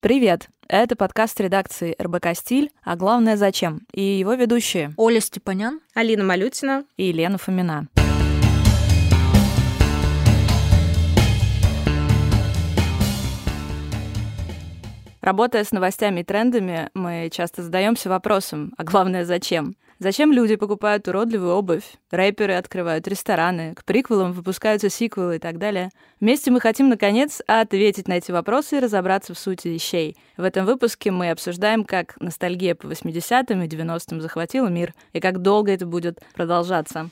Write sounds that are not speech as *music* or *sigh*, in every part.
Привет! Это подкаст редакции РБК «Стиль», а главное «Зачем?» и его ведущие Оля Степанян, Алина Малютина и Елена Фомина. Работая с новостями и трендами, мы часто задаемся вопросом, а главное, зачем? Зачем люди покупают уродливую обувь? Рэперы открывают рестораны, к приквелам выпускаются сиквелы и так далее. Вместе мы хотим, наконец, ответить на эти вопросы и разобраться в сути вещей. В этом выпуске мы обсуждаем, как ностальгия по 80-м и 90-м захватила мир, и как долго это будет продолжаться.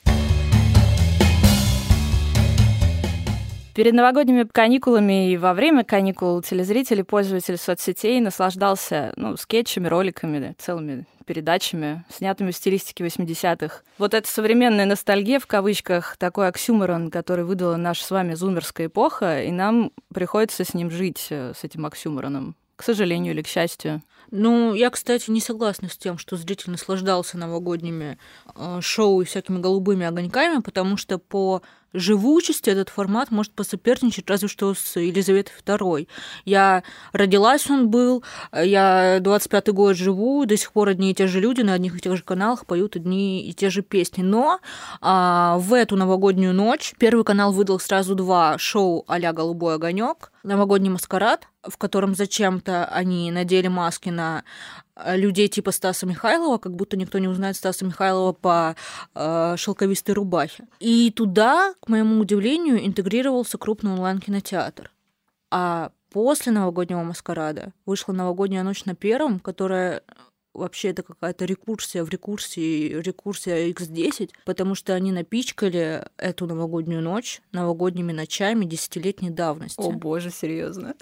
Перед новогодними каникулами и во время каникул телезрители, пользователи соцсетей наслаждался ну, скетчами, роликами, целыми передачами, снятыми в стилистике 80-х. Вот эта современная ностальгия, в кавычках, такой оксюморон, который выдала наша с вами зумерская эпоха, и нам приходится с ним жить, э, с этим оксюмороном. К сожалению или к счастью. Ну, я, кстати, не согласна с тем, что зритель наслаждался новогодними э, шоу и всякими голубыми огоньками, потому что по живучести этот формат может посоперничать разве что с Елизаветой II. Я родилась, он был, я 25-й год живу, до сих пор одни и те же люди на одних и тех же каналах поют одни и те же песни. Но а, в эту новогоднюю ночь Первый канал выдал сразу два шоу а-ля «Голубой огонек», «Новогодний маскарад», в котором зачем-то они надели маски на Э, людей типа Стаса Михайлова, как будто никто не узнает Стаса Михайлова по э, шелковистой рубахе. И туда, к моему удивлению, интегрировался крупный онлайн-кинотеатр. А после новогоднего маскарада вышла новогодняя ночь на первом, которая вообще это какая-то рекурсия в рекурсии, рекурсия X10, потому что они напичкали эту новогоднюю ночь новогодними ночами десятилетней давности. О боже, серьезно?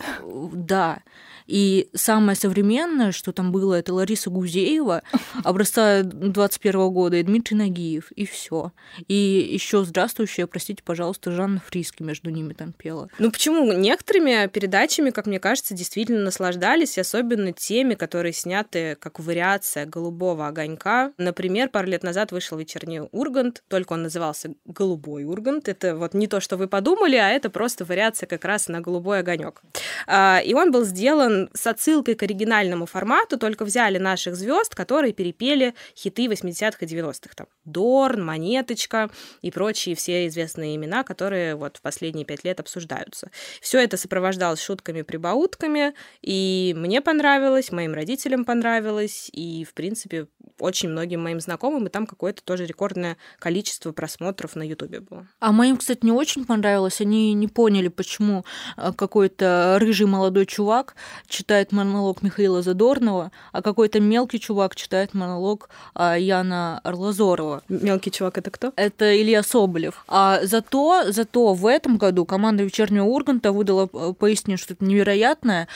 Да. И самое современное, что там было, это Лариса Гузеева, *laughs* образца 21 года, и Дмитрий Нагиев, и все. И еще здравствующая, простите, пожалуйста, Жанна Фриски между ними там пела. Ну почему? Некоторыми передачами, как мне кажется, действительно наслаждались, особенно теми, которые сняты как вариация голубого огонька. Например, пару лет назад вышел вечерний Ургант, только он назывался Голубой Ургант. Это вот не то, что вы подумали, а это просто вариация как раз на голубой огонек. А, и он был сделан с отсылкой к оригинальному формату, только взяли наших звезд, которые перепели хиты 80-х и 90-х. Там Дорн, Монеточка и прочие все известные имена, которые вот в последние пять лет обсуждаются. Все это сопровождалось шутками-прибаутками, и мне понравилось, моим родителям понравилось, и, в принципе, очень многим моим знакомым, и там какое-то тоже рекордное количество просмотров на Ютубе было. А моим, кстати, не очень понравилось. Они не поняли, почему э, какой-то рыжий молодой чувак читает монолог Михаила Задорнова, а какой-то мелкий чувак читает монолог а, Яна Орлазорова. Мелкий чувак это кто? Это Илья Соболев. А зато, зато в этом году команда вечернего Урганта выдала э, поистине что-то невероятное.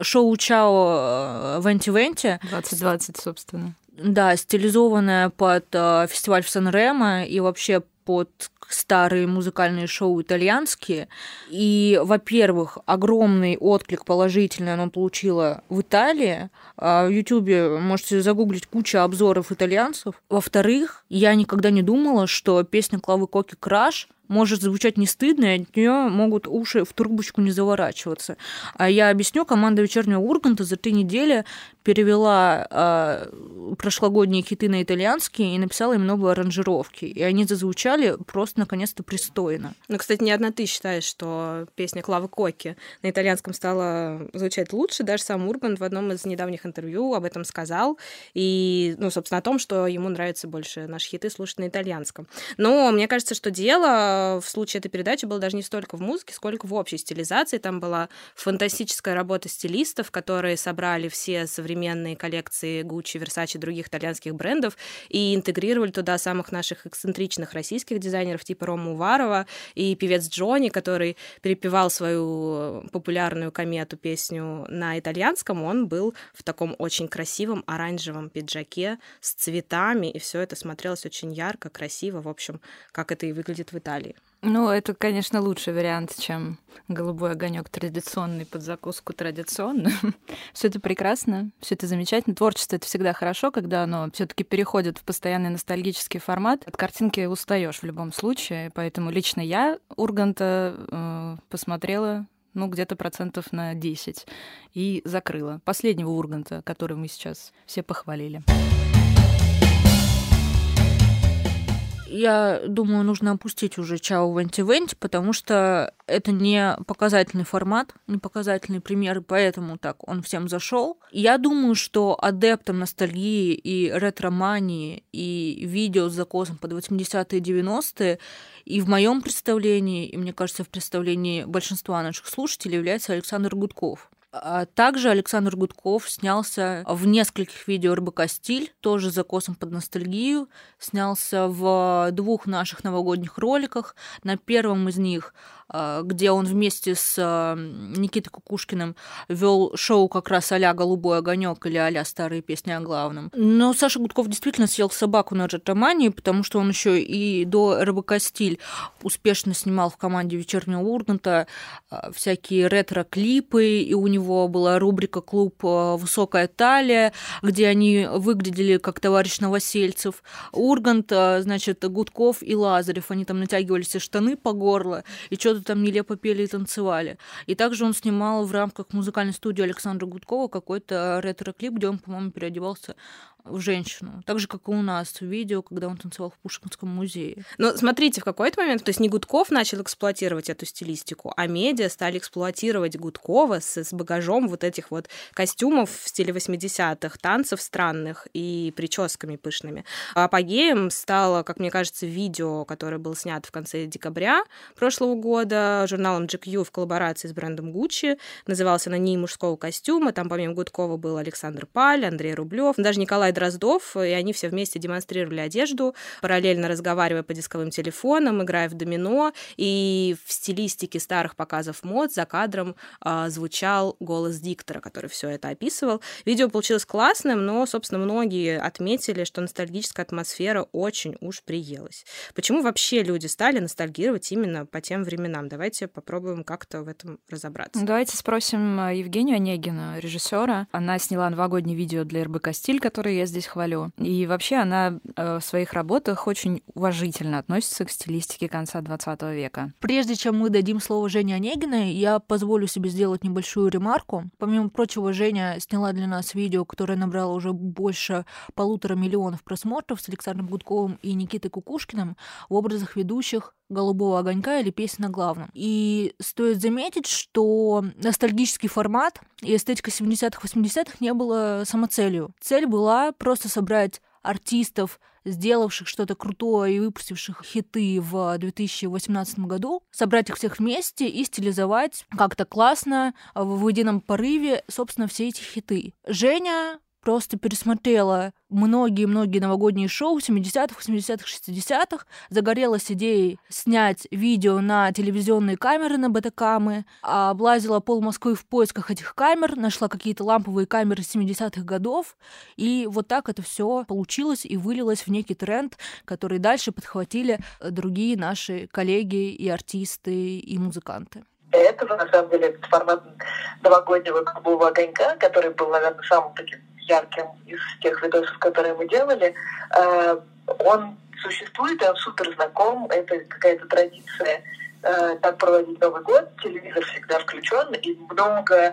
Шоу Чао Венти Венти. 2020, собственно. Да, стилизованная под э, фестиваль в Сан-Ремо и вообще под старые музыкальные шоу итальянские. И, во-первых, огромный отклик положительный оно получило в Италии. А в Ютубе можете загуглить кучу обзоров итальянцев. Во-вторых, я никогда не думала, что песня Клавы Коки «Краш» может звучать не стыдно, и от нее могут уши в трубочку не заворачиваться. А я объясню, команда вечернего Урганта за три недели перевела э, прошлогодние хиты на итальянский и написала им новые аранжировки. И они зазвучали просто наконец-то пристойно. Ну, кстати, не одна ты считаешь, что песня Клавы Коки на итальянском стала звучать лучше. Даже сам Ургант в одном из недавних интервью об этом сказал. И, ну, собственно, о том, что ему нравится больше наши хиты слушать на итальянском. Но мне кажется, что дело в случае этой передачи было даже не столько в музыке, сколько в общей стилизации. Там была фантастическая работа стилистов, которые собрали все современные коллекции Gucci, Versace, других итальянских брендов и интегрировали туда самых наших эксцентричных российских дизайнеров типа Рома Уварова и певец Джонни, который перепевал свою популярную комету песню на итальянском. Он был в таком очень красивом оранжевом пиджаке с цветами, и все это смотрелось очень ярко, красиво, в общем, как это и выглядит в Италии. Ну, это, конечно, лучший вариант, чем голубой огонек традиционный под закуску традиционную. *laughs* все это прекрасно, все это замечательно. Творчество это всегда хорошо, когда оно все-таки переходит в постоянный ностальгический формат. От картинки устаешь в любом случае, поэтому лично я Урганта э, посмотрела ну, где-то процентов на 10, и закрыла. Последнего Урганта, который мы сейчас все похвалили. Я думаю, нужно опустить уже Чао Венти Венти, потому что это не показательный формат, не показательный пример, поэтому так он всем зашел. Я думаю, что адептам ностальгии и ретромании и видео с закосом под 80-е и 90-е и в моем представлении, и мне кажется, в представлении большинства наших слушателей является Александр Гудков. А также Александр Гудков снялся в нескольких видео РБК «Стиль», тоже за косом под ностальгию. Снялся в двух наших новогодних роликах. На первом из них где он вместе с Никитой Кукушкиным вел шоу как раз а «Голубой огонек» или а «Старые песни о главном». Но Саша Гудков действительно съел собаку на ретромании, потому что он еще и до РБК «Стиль» успешно снимал в команде «Вечернего Урганта» а, всякие ретро-клипы, и у него была рубрика «Клуб Высокая талия», где они выглядели как товарищ Новосельцев. Ургант, значит, Гудков и Лазарев, они там натягивали все штаны по горло, и что что-то там нелепо пели и танцевали. И также он снимал в рамках музыкальной студии Александра Гудкова какой-то ретро-клип, где он, по-моему, переодевался женщину. Так же, как и у нас видео, когда он танцевал в Пушкинском музее. Но смотрите, в какой-то момент, то есть не Гудков начал эксплуатировать эту стилистику, а медиа стали эксплуатировать Гудкова с, с багажом вот этих вот костюмов в стиле 80-х, танцев странных и прическами пышными. А апогеем стало, как мне кажется, видео, которое было снято в конце декабря прошлого года журналом GQ в коллаборации с брендом Gucci. Назывался на ней мужского костюма. Там помимо Гудкова был Александр Паль, Андрей Рублев, даже Николай Дроздов, и они все вместе демонстрировали одежду, параллельно разговаривая по дисковым телефонам, играя в домино, и в стилистике старых показов мод за кадром э, звучал голос диктора, который все это описывал. Видео получилось классным, но, собственно, многие отметили, что ностальгическая атмосфера очень уж приелась. Почему вообще люди стали ностальгировать именно по тем временам? Давайте попробуем как-то в этом разобраться. Давайте спросим э, Евгению Онегину, режиссера. Она сняла новогоднее видео для РБК «Стиль», которое я здесь хвалю. И вообще она э, в своих работах очень уважительно относится к стилистике конца 20 века. Прежде чем мы дадим слово Жене Онегиной, я позволю себе сделать небольшую ремарку. Помимо прочего, Женя сняла для нас видео, которое набрало уже больше полутора миллионов просмотров с Александром Гудковым и Никитой Кукушкиным в образах ведущих голубого огонька или песни на главном. И стоит заметить, что ностальгический формат и эстетика 70-х, 80-х не было самоцелью. Цель была просто собрать артистов, сделавших что-то крутое и выпустивших хиты в 2018 году, собрать их всех вместе и стилизовать как-то классно в едином порыве, собственно, все эти хиты. Женя просто пересмотрела многие-многие новогодние шоу 70-х, 80-х, 60-х, загорелась идеей снять видео на телевизионные камеры на БТКамы, облазила пол Москвы в поисках этих камер, нашла какие-то ламповые камеры 70-х годов, и вот так это все получилось и вылилось в некий тренд, который дальше подхватили другие наши коллеги и артисты, и музыканты. Для этого, на самом деле, этот формат новогоднего голубого огонька, который был, наверное, самым таким ярким из тех видосов, которые мы делали, э, он существует, и он супер знаком, это какая-то традиция э, так проводить Новый год, телевизор всегда включен, и много...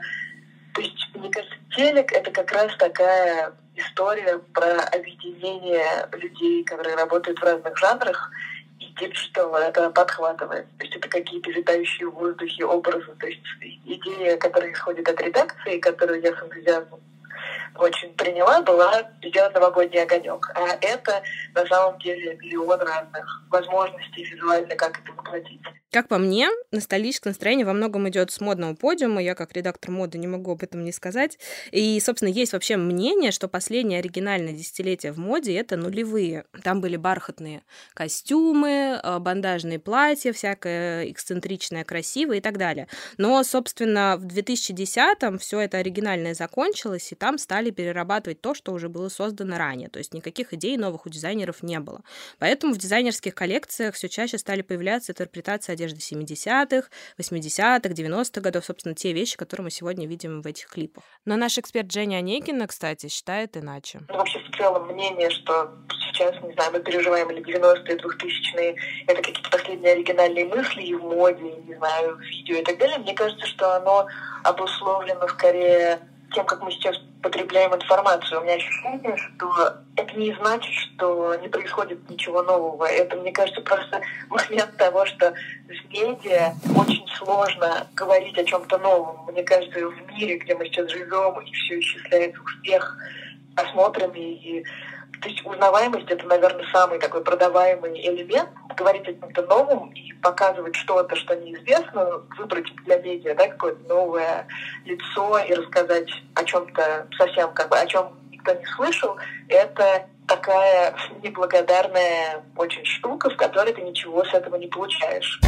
То есть, мне кажется, телек — это как раз такая история про объединение людей, которые работают в разных жанрах, и digital это подхватывает. То есть это какие-то летающие в воздухе образы. То есть идея, которая исходит от редакции, которую я с энтузиазмом очень приняла, была сделать новогодний огонек. А это на самом деле миллион разных возможностей визуально, как это воплотить. Как по мне, ностальгическое настроение во многом идет с модного подиума. Я как редактор моды не могу об этом не сказать. И, собственно, есть вообще мнение, что последнее оригинальное десятилетие в моде — это нулевые. Там были бархатные костюмы, э, бандажные платья, всякое эксцентричное, красивое и так далее. Но, собственно, в 2010-м все это оригинальное закончилось, и там стали перерабатывать то, что уже было создано ранее. То есть никаких идей новых у дизайнеров не было. Поэтому в дизайнерских коллекциях все чаще стали появляться интерпретации одежды 70-х, 80-х, 90-х годов, собственно, те вещи, которые мы сегодня видим в этих клипах. Но наш эксперт Женя Онегина, кстати, считает иначе. Ну, вообще, в целом, мнение, что сейчас, не знаю, мы переживаем или 90-е, 2000-е, это какие-то последние оригинальные мысли и в моде, не знаю, в видео и так далее. Мне кажется, что оно обусловлено скорее тем, как мы сейчас потребляем информацию. У меня ощущение, что это не значит, что не происходит ничего нового. Это, мне кажется, просто *laughs* момент того, что в медиа очень сложно говорить о чем-то новом. Мне кажется, в мире, где мы сейчас живем, и все исчисляется успех просмотрами и то есть узнаваемость это, наверное, самый такой продаваемый элемент. Говорить о чем-то новом и показывать что-то, что неизвестно, выбрать для медиа да, какое-то новое лицо и рассказать о чем-то совсем как бы о чем никто не слышал, это такая неблагодарная очень штука, в которой ты ничего с этого не получаешь.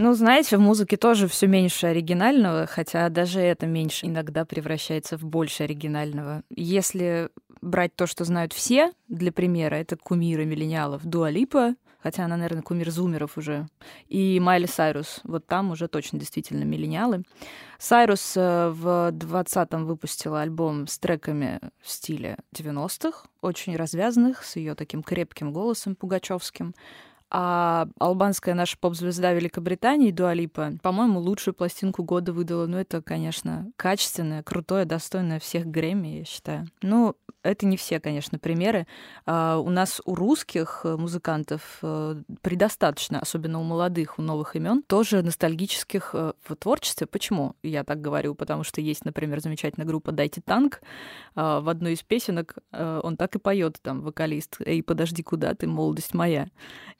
Ну, знаете, в музыке тоже все меньше оригинального, хотя даже это меньше иногда превращается в больше оригинального. Если брать то, что знают все, для примера, это кумиры миллениалов Дуалипа, хотя она, наверное, кумир зумеров уже, и Майли Сайрус. Вот там уже точно действительно миллениалы. Сайрус э, в 20-м выпустила альбом с треками в стиле 90-х, очень развязанных, с ее таким крепким голосом пугачевским. А албанская наша поп-звезда Великобритании, Дуалипа, по-моему, лучшую пластинку года выдала. Ну, это, конечно, качественное, крутое, достойное всех Грэмми, я считаю. Ну, это не все, конечно, примеры. А, у нас у русских э, музыкантов э, предостаточно, особенно у молодых, у новых имен, тоже ностальгических э, в творчестве. Почему я так говорю? Потому что есть, например, замечательная группа «Дайте танк». В одной из песенок он так и поет там, вокалист «Эй, подожди, куда ты, молодость моя».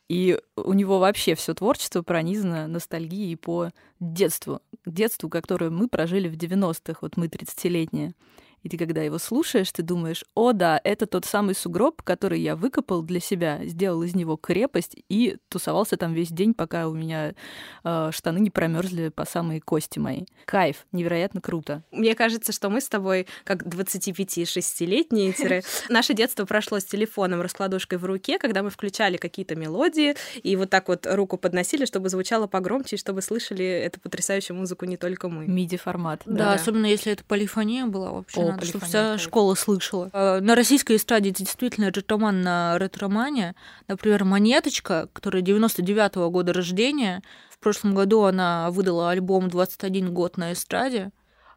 И у него вообще все творчество пронизано ностальгией по детству, детству, которое мы прожили в 90-х, вот мы 30-летние. И ты, когда его слушаешь, ты думаешь, о да, это тот самый сугроб, который я выкопал для себя, сделал из него крепость и тусовался там весь день, пока у меня э, штаны не промерзли по самые кости мои. Кайф, невероятно круто. Мне кажется, что мы с тобой, как 25-6-летние, *laughs* наше детство прошло с телефоном, раскладушкой в руке, когда мы включали какие-то мелодии и вот так вот руку подносили, чтобы звучало погромче, и чтобы слышали эту потрясающую музыку не только мы. Миди-формат. Да, да, особенно если это полифония была вообще надо, чтобы вся школа слышала. Э, на российской эстраде действительно ретроман на ретромане. Например, «Монеточка», которая 99-го года рождения. В прошлом году она выдала альбом «21 год на эстраде».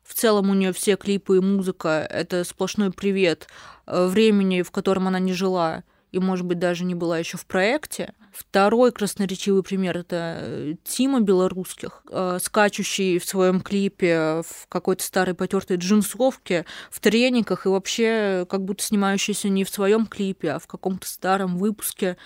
В целом у нее все клипы и музыка — это сплошной привет э, времени, в котором она не жила и, может быть, даже не была еще в проекте. Второй красноречивый пример это э, Тима белорусских, э, скачущий в своем клипе в какой-то старой потертой джинсовке, в трениках и вообще как будто снимающийся не в своем клипе, а в каком-то старом выпуске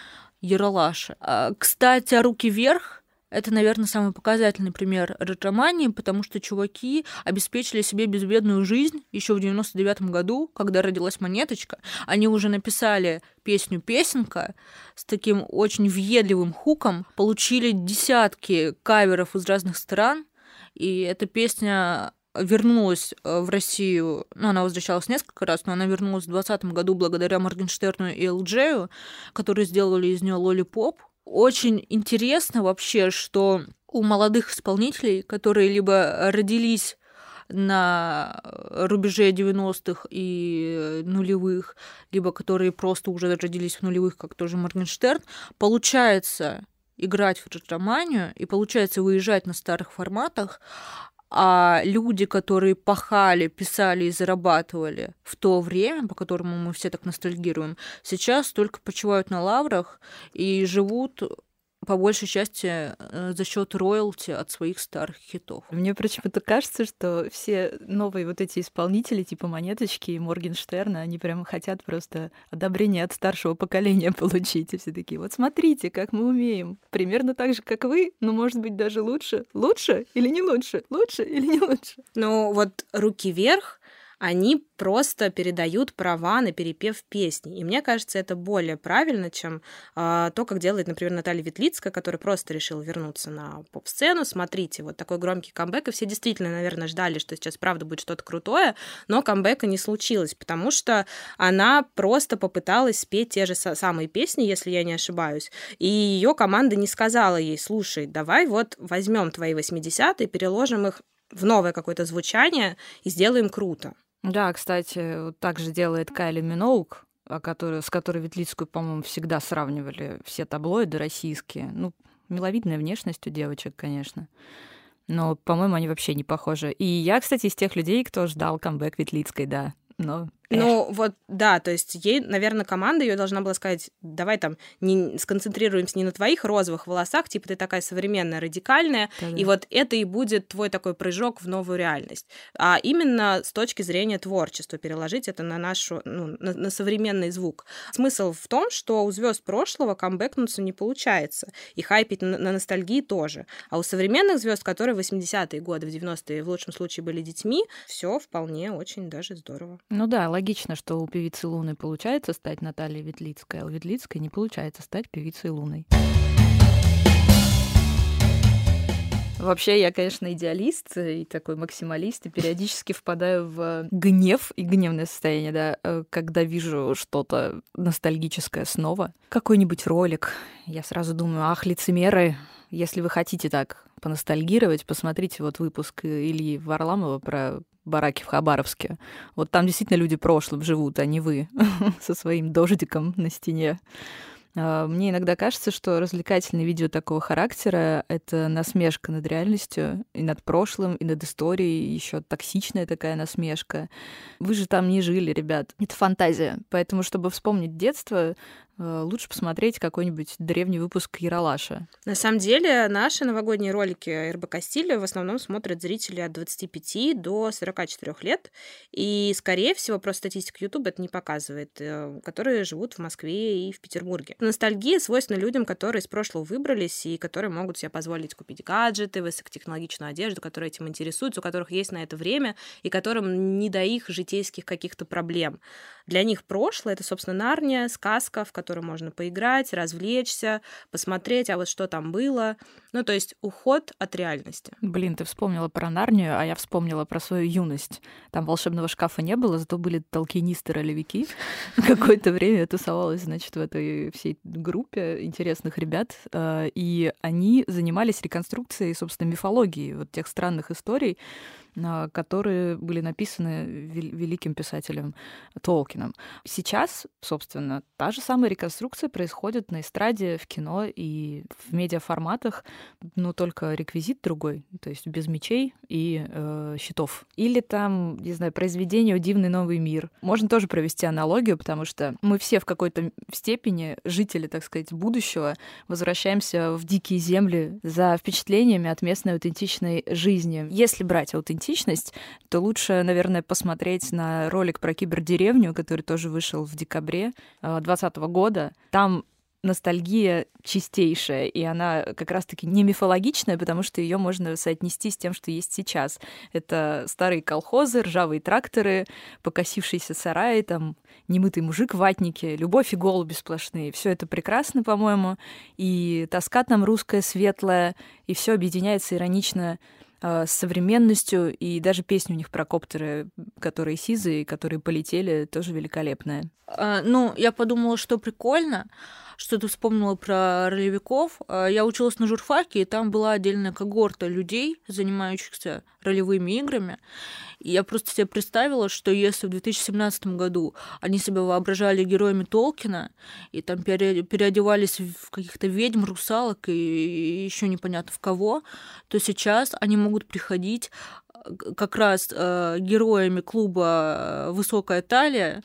Яралаша. А, кстати, о руки вверх это, наверное, самый показательный пример ретромании, потому что чуваки обеспечили себе безбедную жизнь еще в 99 году, когда родилась монеточка. Они уже написали песню «Песенка» с таким очень въедливым хуком, получили десятки каверов из разных стран, и эта песня вернулась э, в Россию, ну, она возвращалась несколько раз, но она вернулась в 2020 году благодаря Моргенштерну и Элджею, которые сделали из нее лоли поп, очень интересно вообще, что у молодых исполнителей, которые либо родились на рубеже 90-х и нулевых, либо которые просто уже родились в нулевых, как тоже Моргенштерн, получается играть в ретроманию и получается выезжать на старых форматах, а люди, которые пахали, писали и зарабатывали в то время, по которому мы все так ностальгируем, сейчас только почивают на лаврах и живут по большей части э, за счет роялти от своих старых хитов. Мне почему-то кажется, что все новые вот эти исполнители, типа Монеточки и Моргенштерна, они прямо хотят просто одобрение от старшего поколения *laughs* получить. И все такие, вот смотрите, как мы умеем. Примерно так же, как вы, но, может быть, даже лучше. Лучше или не лучше? Лучше или не лучше? Ну, вот руки вверх — они просто передают права на перепев песни. И мне кажется, это более правильно, чем э, то, как делает, например, Наталья Ветлицкая, которая просто решила вернуться на поп-сцену. Смотрите, вот такой громкий камбэк, и все действительно, наверное, ждали, что сейчас правда будет что-то крутое, но камбэка не случилось, потому что она просто попыталась спеть те же самые песни, если я не ошибаюсь, и ее команда не сказала ей, слушай, давай вот возьмем твои 80-е, переложим их в новое какое-то звучание и сделаем круто. Да, кстати, так же делает Кайли Миноук, о которой, с которой Ветлицкую, по-моему, всегда сравнивали все таблоиды российские. Ну, миловидная внешность у девочек, конечно. Но, по-моему, они вообще не похожи. И я, кстати, из тех людей, кто ждал камбэк Ветлицкой, да. Но ну, вот, да, то есть ей, наверное, команда ее должна была сказать, давай там не сконцентрируемся не на твоих розовых волосах, типа ты такая современная, радикальная, Да-да. и вот это и будет твой такой прыжок в новую реальность. А именно с точки зрения творчества переложить это на нашу, ну, на, на современный звук. Смысл в том, что у звезд прошлого камбэкнуться не получается, и хайпить на, на ностальгии тоже. А у современных звезд, которые в 80-е годы, в 90-е в лучшем случае были детьми, все вполне очень даже здорово. Ну да, логично, что у певицы Луны получается стать Натальей Ветлицкой, а у Ветлицкой не получается стать певицей Луной. Вообще, я, конечно, идеалист и такой максималист, и периодически впадаю в гнев и гневное состояние, да, э, когда вижу что-то ностальгическое снова. Какой-нибудь ролик. Я сразу думаю, ах, лицемеры, если вы хотите так поностальгировать, посмотрите вот выпуск Ильи Варламова про бараки в Хабаровске. Вот там действительно люди прошлым живут, а не вы *laughs* со своим дождиком на стене. А, мне иногда кажется, что развлекательные видео такого характера — это насмешка над реальностью и над прошлым, и над историей, еще токсичная такая насмешка. Вы же там не жили, ребят. Это фантазия. Поэтому, чтобы вспомнить детство, лучше посмотреть какой-нибудь древний выпуск Яралаша. На самом деле, наши новогодние ролики РБК стиля в основном смотрят зрители от 25 до 44 лет. И, скорее всего, просто статистика YouTube это не показывает, э, которые живут в Москве и в Петербурге. Ностальгия свойственна людям, которые из прошлого выбрались и которые могут себе позволить купить гаджеты, высокотехнологичную одежду, которые этим интересуются, у которых есть на это время и которым не до их житейских каких-то проблем. Для них прошлое — это, собственно, Нарния, сказка, в которой котором можно поиграть, развлечься, посмотреть, а вот что там было. Ну, то есть уход от реальности. Блин, ты вспомнила про Нарнию, а я вспомнила про свою юность. Там волшебного шкафа не было, зато были толкинисты-ролевики. *laughs* Какое-то время я тусовалась, значит, в этой всей группе интересных ребят, э, и они занимались реконструкцией, собственно, мифологии вот тех странных историй, которые были написаны великим писателем Толкином. Сейчас, собственно, та же самая реконструкция происходит на эстраде, в кино и в медиаформатах, но только реквизит другой, то есть без мечей и э, щитов. Или там, не знаю, произведение «Дивный новый мир». Можно тоже провести аналогию, потому что мы все в какой-то степени жители, так сказать, будущего, возвращаемся в дикие земли за впечатлениями от местной аутентичной жизни. Если брать аутентичность, идентичность, то лучше, наверное, посмотреть на ролик про кибердеревню, который тоже вышел в декабре 2020 года. Там ностальгия чистейшая, и она как раз-таки не мифологичная, потому что ее можно соотнести с тем, что есть сейчас. Это старые колхозы, ржавые тракторы, покосившиеся сараи, там немытый мужик в ватнике, любовь и голуби сплошные. Все это прекрасно, по-моему, и тоска там русская, светлая, и все объединяется иронично с современностью, и даже песни у них про коптеры, которые сизые, которые полетели, тоже великолепная. А, ну, я подумала, что прикольно, что ты вспомнила про ролевиков. А, я училась на журфаке, и там была отдельная когорта людей, занимающихся ролевыми играми. И я просто себе представила, что если в 2017 году они себя воображали героями Толкина, и там переодевались в каких-то ведьм, русалок и еще непонятно в кого, то сейчас они могут приходить как раз э, героями клуба «Высокая талия»,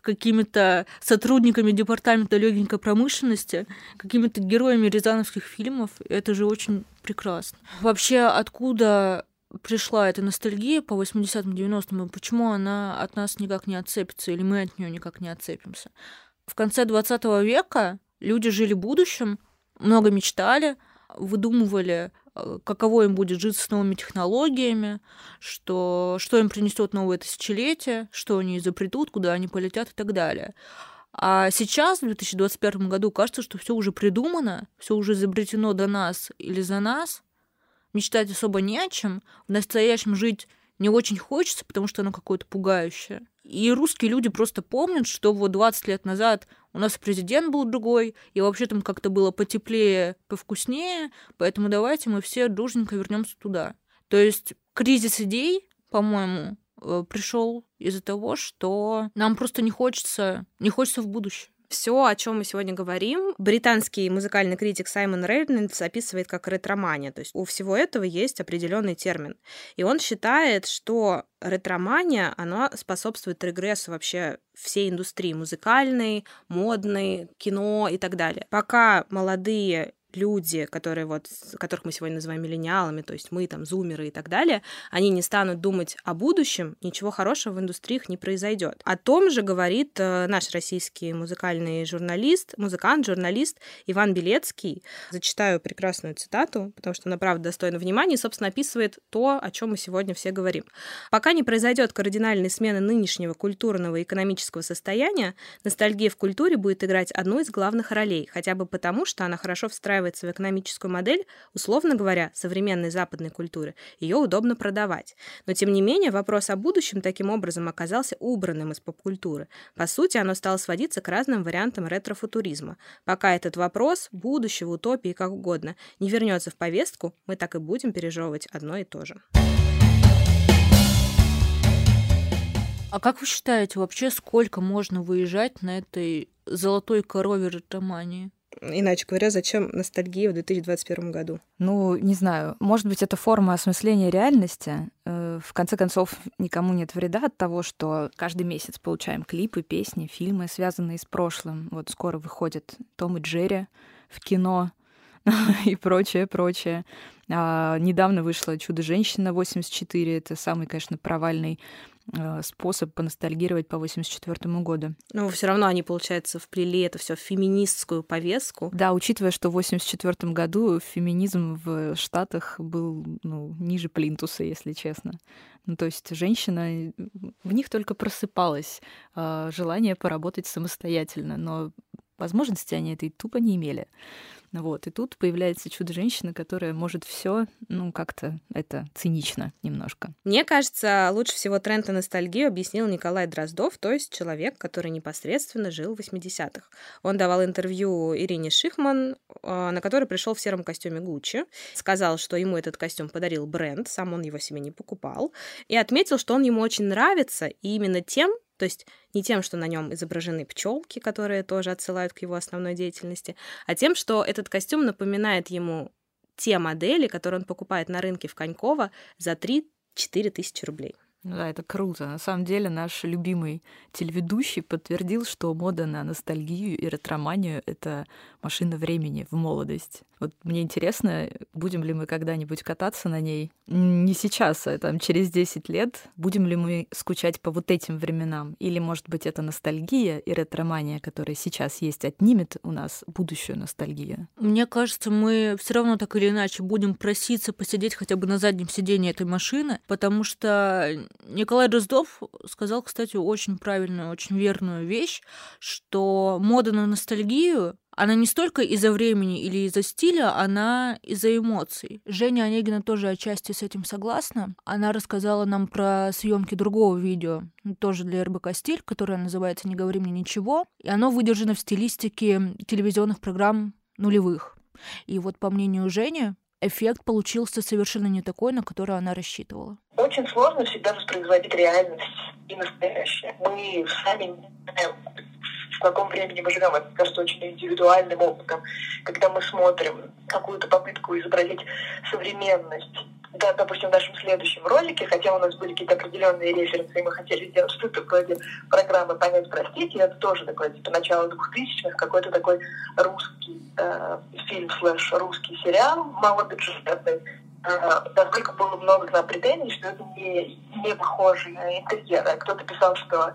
какими-то сотрудниками департамента легенькой промышленности, какими-то героями рязановских фильмов. Это же очень прекрасно. Вообще, откуда пришла эта ностальгия по 80-м, 90-м, и почему она от нас никак не отцепится, или мы от нее никак не отцепимся. В конце 20 века люди жили будущим, много мечтали, выдумывали Э, каково им будет жить с новыми технологиями, что, что им принесет новое тысячелетие, что они изобретут, куда они полетят и так далее. А сейчас, в 2021 году, кажется, что все уже придумано, все уже изобретено до нас или за нас. Мечтать особо не о чем. В настоящем жить не очень хочется, потому что оно какое-то пугающее. И русские люди просто помнят, что вот 20 лет назад у нас президент был другой, и вообще там как-то было потеплее, повкуснее, поэтому давайте мы все дружненько вернемся туда. То есть кризис идей, по-моему, э, пришел из-за того, что нам просто не хочется, не хочется в будущее. Все, о чем мы сегодня говорим, британский музыкальный критик Саймон Рейнольдс описывает как ретромания. То есть у всего этого есть определенный термин. И он считает, что ретромания, она способствует регрессу вообще всей индустрии музыкальной, модной, кино и так далее. Пока молодые люди, которые вот, которых мы сегодня называем миллениалами, то есть мы там зумеры и так далее, они не станут думать о будущем, ничего хорошего в индустриях не произойдет. О том же говорит э, наш российский музыкальный журналист, музыкант, журналист Иван Белецкий. Зачитаю прекрасную цитату, потому что она правда достойна внимания и, собственно, описывает то, о чем мы сегодня все говорим. Пока не произойдет кардинальной смены нынешнего культурного и экономического состояния, ностальгия в культуре будет играть одну из главных ролей, хотя бы потому, что она хорошо встраивается встраивается в экономическую модель, условно говоря, современной западной культуры, ее удобно продавать. Но, тем не менее, вопрос о будущем таким образом оказался убранным из поп-культуры. По сути, оно стало сводиться к разным вариантам ретро-футуризма. Пока этот вопрос, будущего, утопии, как угодно, не вернется в повестку, мы так и будем пережевывать одно и то же. А как вы считаете, вообще сколько можно выезжать на этой золотой корове ретомании? Иначе говоря, зачем ностальгия в 2021 году? Ну, не знаю. Может быть, это форма осмысления реальности. Э, в конце концов, никому нет вреда от того, что каждый месяц получаем клипы, песни, фильмы, связанные с прошлым. Вот скоро выходит Том и Джерри в кино *laughs* и прочее, прочее. А, недавно вышло «Чудо-женщина» 84. Это самый, конечно, провальный способ поностальгировать по 84 году. Но все равно они, получается, вплели это все в феминистскую повестку. Да, учитывая, что в 84 году феминизм в Штатах был ну, ниже плинтуса, если честно. Ну, то есть женщина, в них только просыпалось э, желание поработать самостоятельно, но возможности они этой тупо не имели. Вот. И тут появляется чудо-женщина, которая может все, ну, как-то это цинично немножко. Мне кажется, лучше всего тренд и ностальгию объяснил Николай Дроздов, то есть человек, который непосредственно жил в 80-х. Он давал интервью Ирине Шихман, а, на который пришел в сером костюме Гуччи, сказал, что ему этот костюм подарил бренд, сам он его себе не покупал, и отметил, что он ему очень нравится, и именно тем, то есть не тем, что на нем изображены пчелки, которые тоже отсылают к его основной деятельности, а тем, что этот костюм напоминает ему те модели, которые он покупает на рынке в Коньково за 3-4 тысячи рублей. Ну да, это круто. На самом деле наш любимый телеведущий подтвердил, что мода на ностальгию и ретроманию — это машина времени в молодость. Вот мне интересно, будем ли мы когда-нибудь кататься на ней? Не сейчас, а там через 10 лет. Будем ли мы скучать по вот этим временам? Или, может быть, это ностальгия и ретромания, которая сейчас есть, отнимет у нас будущую ностальгию? Мне кажется, мы все равно так или иначе будем проситься посидеть хотя бы на заднем сидении этой машины, потому что Николай Дроздов сказал, кстати, очень правильную, очень верную вещь, что мода на ностальгию она не столько из-за времени или из-за стиля, она из-за эмоций. Женя Онегина тоже отчасти с этим согласна. Она рассказала нам про съемки другого видео, тоже для РБК «Стиль», которое называется «Не говори мне ничего», и оно выдержано в стилистике телевизионных программ нулевых. И вот по мнению Жени, эффект получился совершенно не такой, на который она рассчитывала. Очень сложно всегда воспроизводить реальность и настоящее. Мы сами не знаем, в каком времени мы живем. Это кажется очень индивидуальным опытом. Когда мы смотрим какую-то попытку изобразить современность, да, допустим, в нашем следующем ролике, хотя у нас были какие-то определенные референсы, и мы хотели сделать что-то вроде программы «Понять, простить», и это тоже такой, типа, начало двухтысячных, какой-то такой русский э, фильм слэш русский сериал малобюджетный, Э, насколько было много к претензий, что это не, не похоже на интерьер. А кто-то писал, что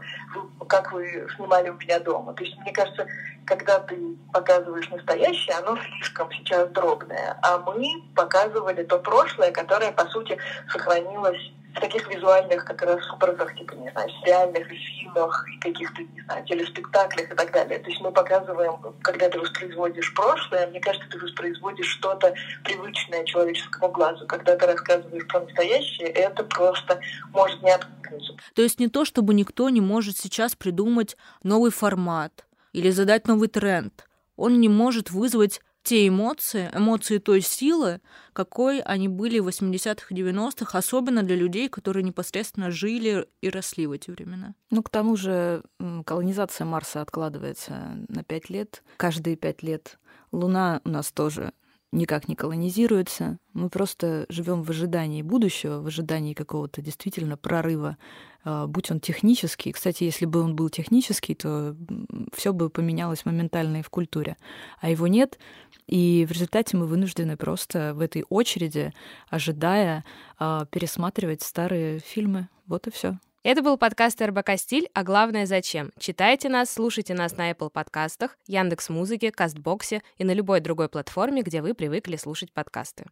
как вы снимали у меня дома. То есть, мне кажется, когда ты показываешь настоящее, оно слишком сейчас дробное. А мы показывали то прошлое, которое, по сути, сохранилось в таких визуальных как раз образах, типа, не знаю, сериальных фильмах каких-то, не знаю, телеспектаклях и так далее. То есть мы показываем, когда ты воспроизводишь прошлое, мне кажется, ты воспроизводишь что-то привычное человеческому глазу. Когда ты рассказываешь про настоящее, это просто может не откликнуться. То есть не то, чтобы никто не может сейчас придумать новый формат или задать новый тренд. Он не может вызвать те эмоции, эмоции той силы, какой они были в 80-х и 90-х, особенно для людей, которые непосредственно жили и росли в эти времена. Ну, к тому же колонизация Марса откладывается на пять лет. Каждые пять лет Луна у нас тоже никак не колонизируется. Мы просто живем в ожидании будущего, в ожидании какого-то действительно прорыва, а, будь он технический. Кстати, если бы он был технический, то все бы поменялось моментально и в культуре. А его нет, и в результате мы вынуждены просто в этой очереди, ожидая, а, пересматривать старые фильмы. Вот и все. Это был подкаст РБК «Стиль», а главное «Зачем?». Читайте нас, слушайте нас на Apple подкастах, Яндекс Музыке, Кастбоксе и на любой другой платформе, где вы привыкли слушать подкасты.